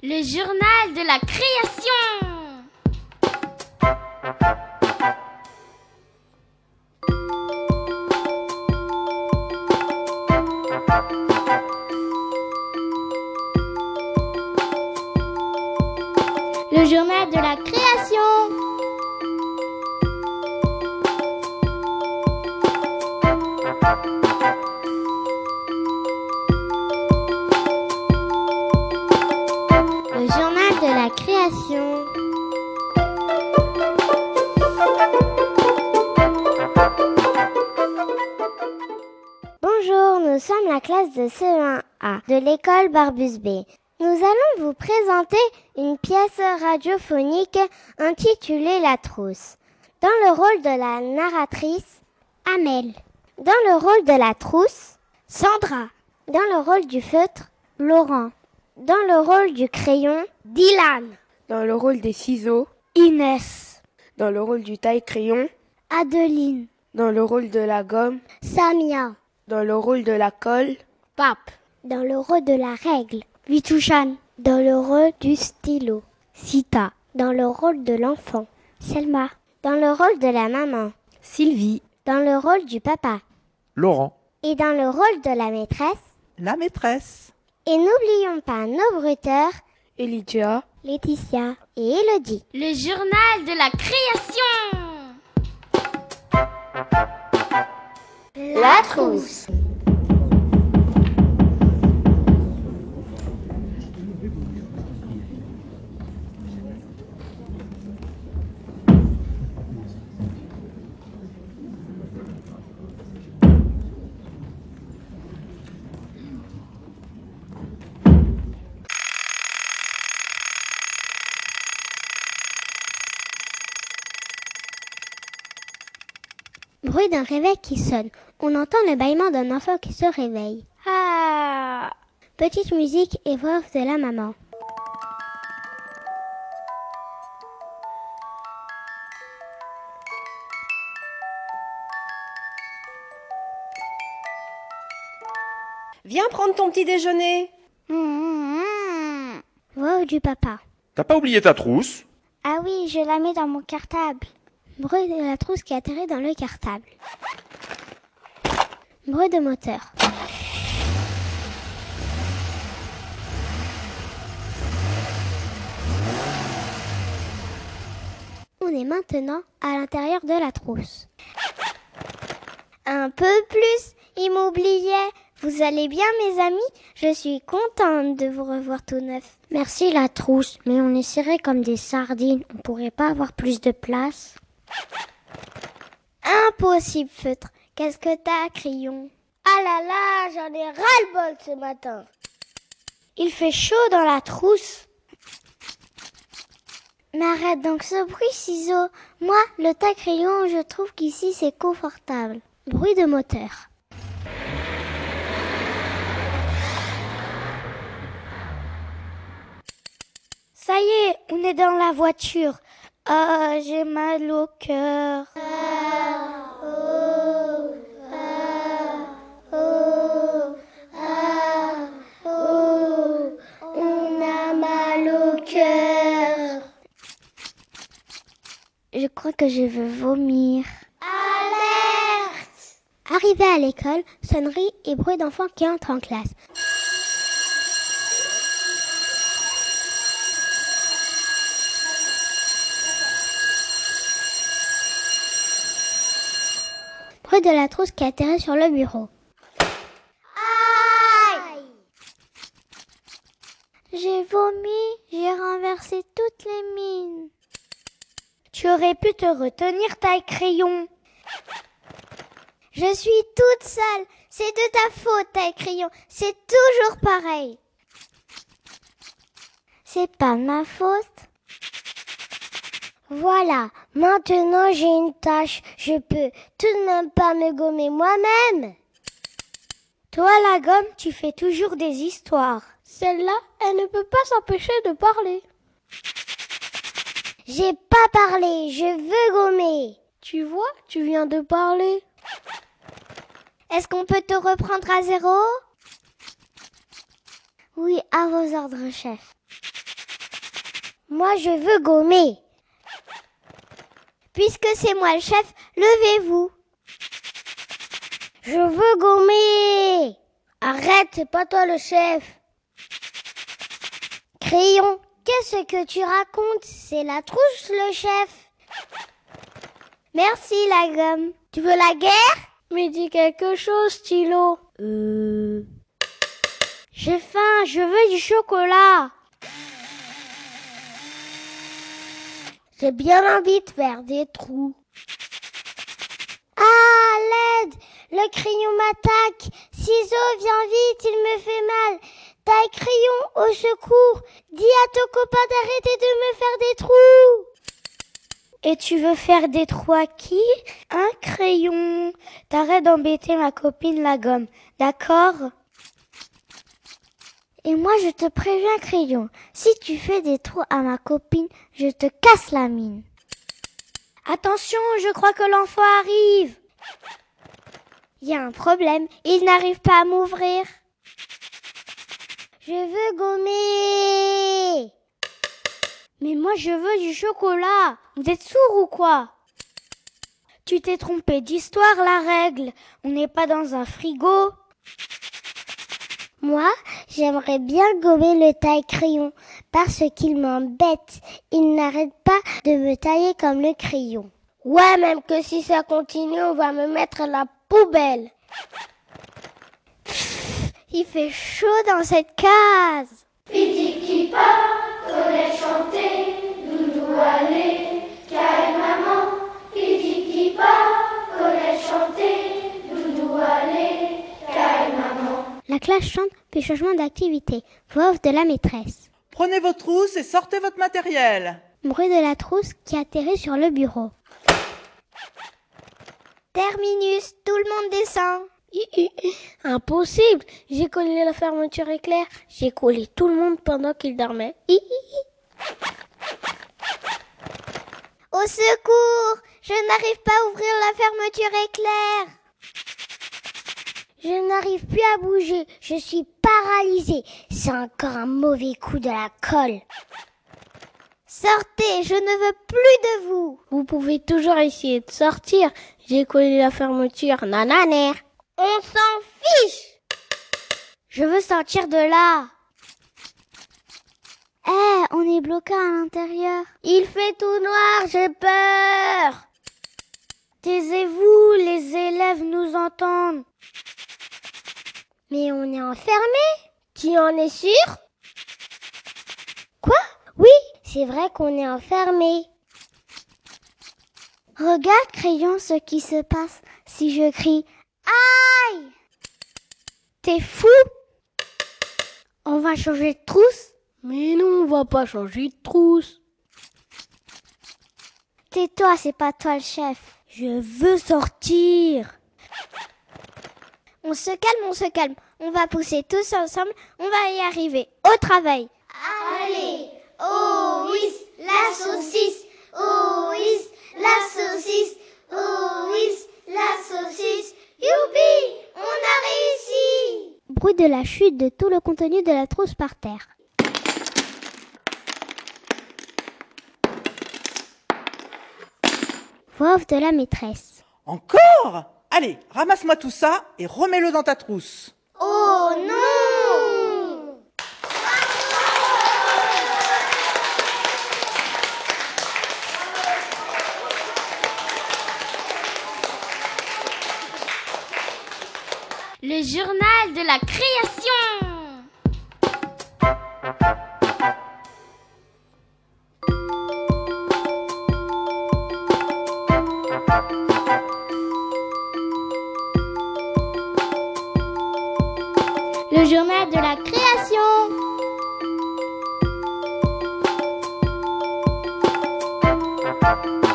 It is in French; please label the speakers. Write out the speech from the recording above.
Speaker 1: Le journal de la création. Sommes la classe de CE1A de l'école Barbus B. Nous allons vous présenter une pièce radiophonique intitulée La trousse. Dans le rôle de la narratrice, Amel. Dans le rôle de la trousse, Sandra. Dans le rôle du feutre, Laurent. Dans le rôle du crayon, Dylan.
Speaker 2: Dans le rôle des ciseaux,
Speaker 1: Inès.
Speaker 2: dans le rôle du taille-crayon,
Speaker 1: Adeline.
Speaker 2: dans le rôle de la gomme,
Speaker 1: Samia.
Speaker 2: Dans le rôle de la colle,
Speaker 1: Pape. Dans le rôle de la règle, Vitouchan. Dans le rôle du stylo, Sita. Dans le rôle de l'enfant, Selma. Dans le rôle de la maman,
Speaker 2: Sylvie,
Speaker 1: dans le rôle du papa.
Speaker 3: Laurent,
Speaker 1: Et dans le rôle de la maîtresse.
Speaker 3: la maîtresse.
Speaker 1: Et n'oublions pas nos bruteurs,
Speaker 2: Elydia,
Speaker 1: Laetitia et Elodie. Le journal de la création. La trousse. Bruit d'un réveil qui sonne. On entend le bâillement d'un enfant qui se réveille. Ah Petite musique et voix off de la maman.
Speaker 4: Viens prendre ton petit déjeuner.
Speaker 1: Mmh. Voix off du papa.
Speaker 3: T'as pas oublié ta trousse?
Speaker 1: Ah oui, je la mets dans mon cartable. Bruit de la trousse qui atterrit dans le cartable. Bruit de moteur. On est maintenant à l'intérieur de la trousse. Un peu plus, il m'oubliait. Vous allez bien, mes amis? Je suis contente de vous revoir tout neuf. Merci la trousse, mais on est serré comme des sardines. On pourrait pas avoir plus de place Impossible, feutre. Qu'est-ce que t'as, crayon? Ah là là, j'en ai ras-le-bol ce matin. Il fait chaud dans la trousse. Mais arrête donc ce bruit, ciseaux. Moi, le tas crayon, je trouve qu'ici c'est confortable. Bruit de moteur. Ça y est, on est dans la voiture. Ah, j'ai mal au cœur. On a mal au cœur. Je crois que je veux vomir. Alerte Arrivé à l'école, sonnerie et bruit d'enfants qui entrent en classe. De la trousse qui atterrit sur le bureau. Aïe J'ai vomi, j'ai renversé toutes les mines. Tu aurais pu te retenir, taille crayon. Je suis toute seule. C'est de ta faute, taille crayon. C'est toujours pareil. C'est pas de ma faute. Voilà, maintenant j'ai une tâche. Je peux tout de même pas me gommer moi-même. Toi, la gomme, tu fais toujours des histoires. Celle-là, elle ne peut pas s'empêcher de parler. J'ai pas parlé, je veux gommer. Tu vois, tu viens de parler. Est-ce qu'on peut te reprendre à zéro? Oui, à vos ordres, chef. Moi, je veux gommer. Puisque c'est moi le chef, levez-vous. Je veux gommer. Arrête, c'est pas toi le chef. Crayon, qu'est-ce que tu racontes? C'est la trousse le chef. Merci la gomme. Tu veux la guerre? Mais dis quelque chose, stylo. Euh... J'ai faim, je veux du chocolat. J'ai bien envie de faire des trous. Ah, l'aide Le crayon m'attaque. Ciseaux, viens vite, il me fait mal. Taille crayon, au secours. Dis à ton copain d'arrêter de me faire des trous. Et tu veux faire des trous à qui? Un crayon. T'arrêtes d'embêter ma copine la gomme, d'accord? Et moi, je te préviens, crayon, si tu fais des trous à ma copine, je te casse la mine. Attention, je crois que l'enfant arrive. Il y a un problème, il n'arrive pas à m'ouvrir. Je veux gommer. Mais moi, je veux du chocolat. Vous êtes sourd ou quoi? Tu t'es trompé d'histoire, la règle. On n'est pas dans un frigo. Moi, j'aimerais bien gommer le taille-crayon parce qu'il m'embête. Il n'arrête pas de me tailler comme le crayon. Ouais, même que si ça continue, on va me mettre la poubelle. il fait chaud dans cette case. Chante puis changement d'activité. Voix off de la maîtresse.
Speaker 3: Prenez vos trousses et sortez votre matériel.
Speaker 1: Bruit de la trousse qui atterrit sur le bureau. Terminus, tout le monde descend. Impossible, j'ai collé la fermeture éclair. J'ai collé tout le monde pendant qu'il dormait. Au secours, je n'arrive pas à ouvrir la fermeture éclair. Je n'arrive plus à bouger. Je suis paralysée. C'est encore un mauvais coup de la colle. Sortez, je ne veux plus de vous. Vous pouvez toujours essayer de sortir. J'ai collé la fermeture. Nananer. On s'en fiche. Je veux sortir de là. Eh, on est bloqué à l'intérieur. Il fait tout noir, j'ai peur. Taisez-vous, les élèves nous entendent. Mais on est enfermé Tu en es sûr? Quoi? Oui, c'est vrai qu'on est enfermé. Regarde, crayon, ce qui se passe si je crie Aïe T'es fou? On va changer de trousse? Mais non, on va pas changer de trousse. Tais-toi, c'est pas toi le chef. Je veux sortir. On se calme, on se calme. On va pousser tous ensemble. On va y arriver. Au travail.
Speaker 5: Allez, oh oui, la saucisse. Oh oui, la saucisse. Oh oui, la saucisse. Youpi, on a réussi.
Speaker 1: Bruit de la chute de tout le contenu de la trousse par terre. Voix off de la maîtresse.
Speaker 3: Encore? Allez, ramasse-moi tout ça et remets-le dans ta trousse.
Speaker 5: Oh non
Speaker 1: Le journal de la création. Le journal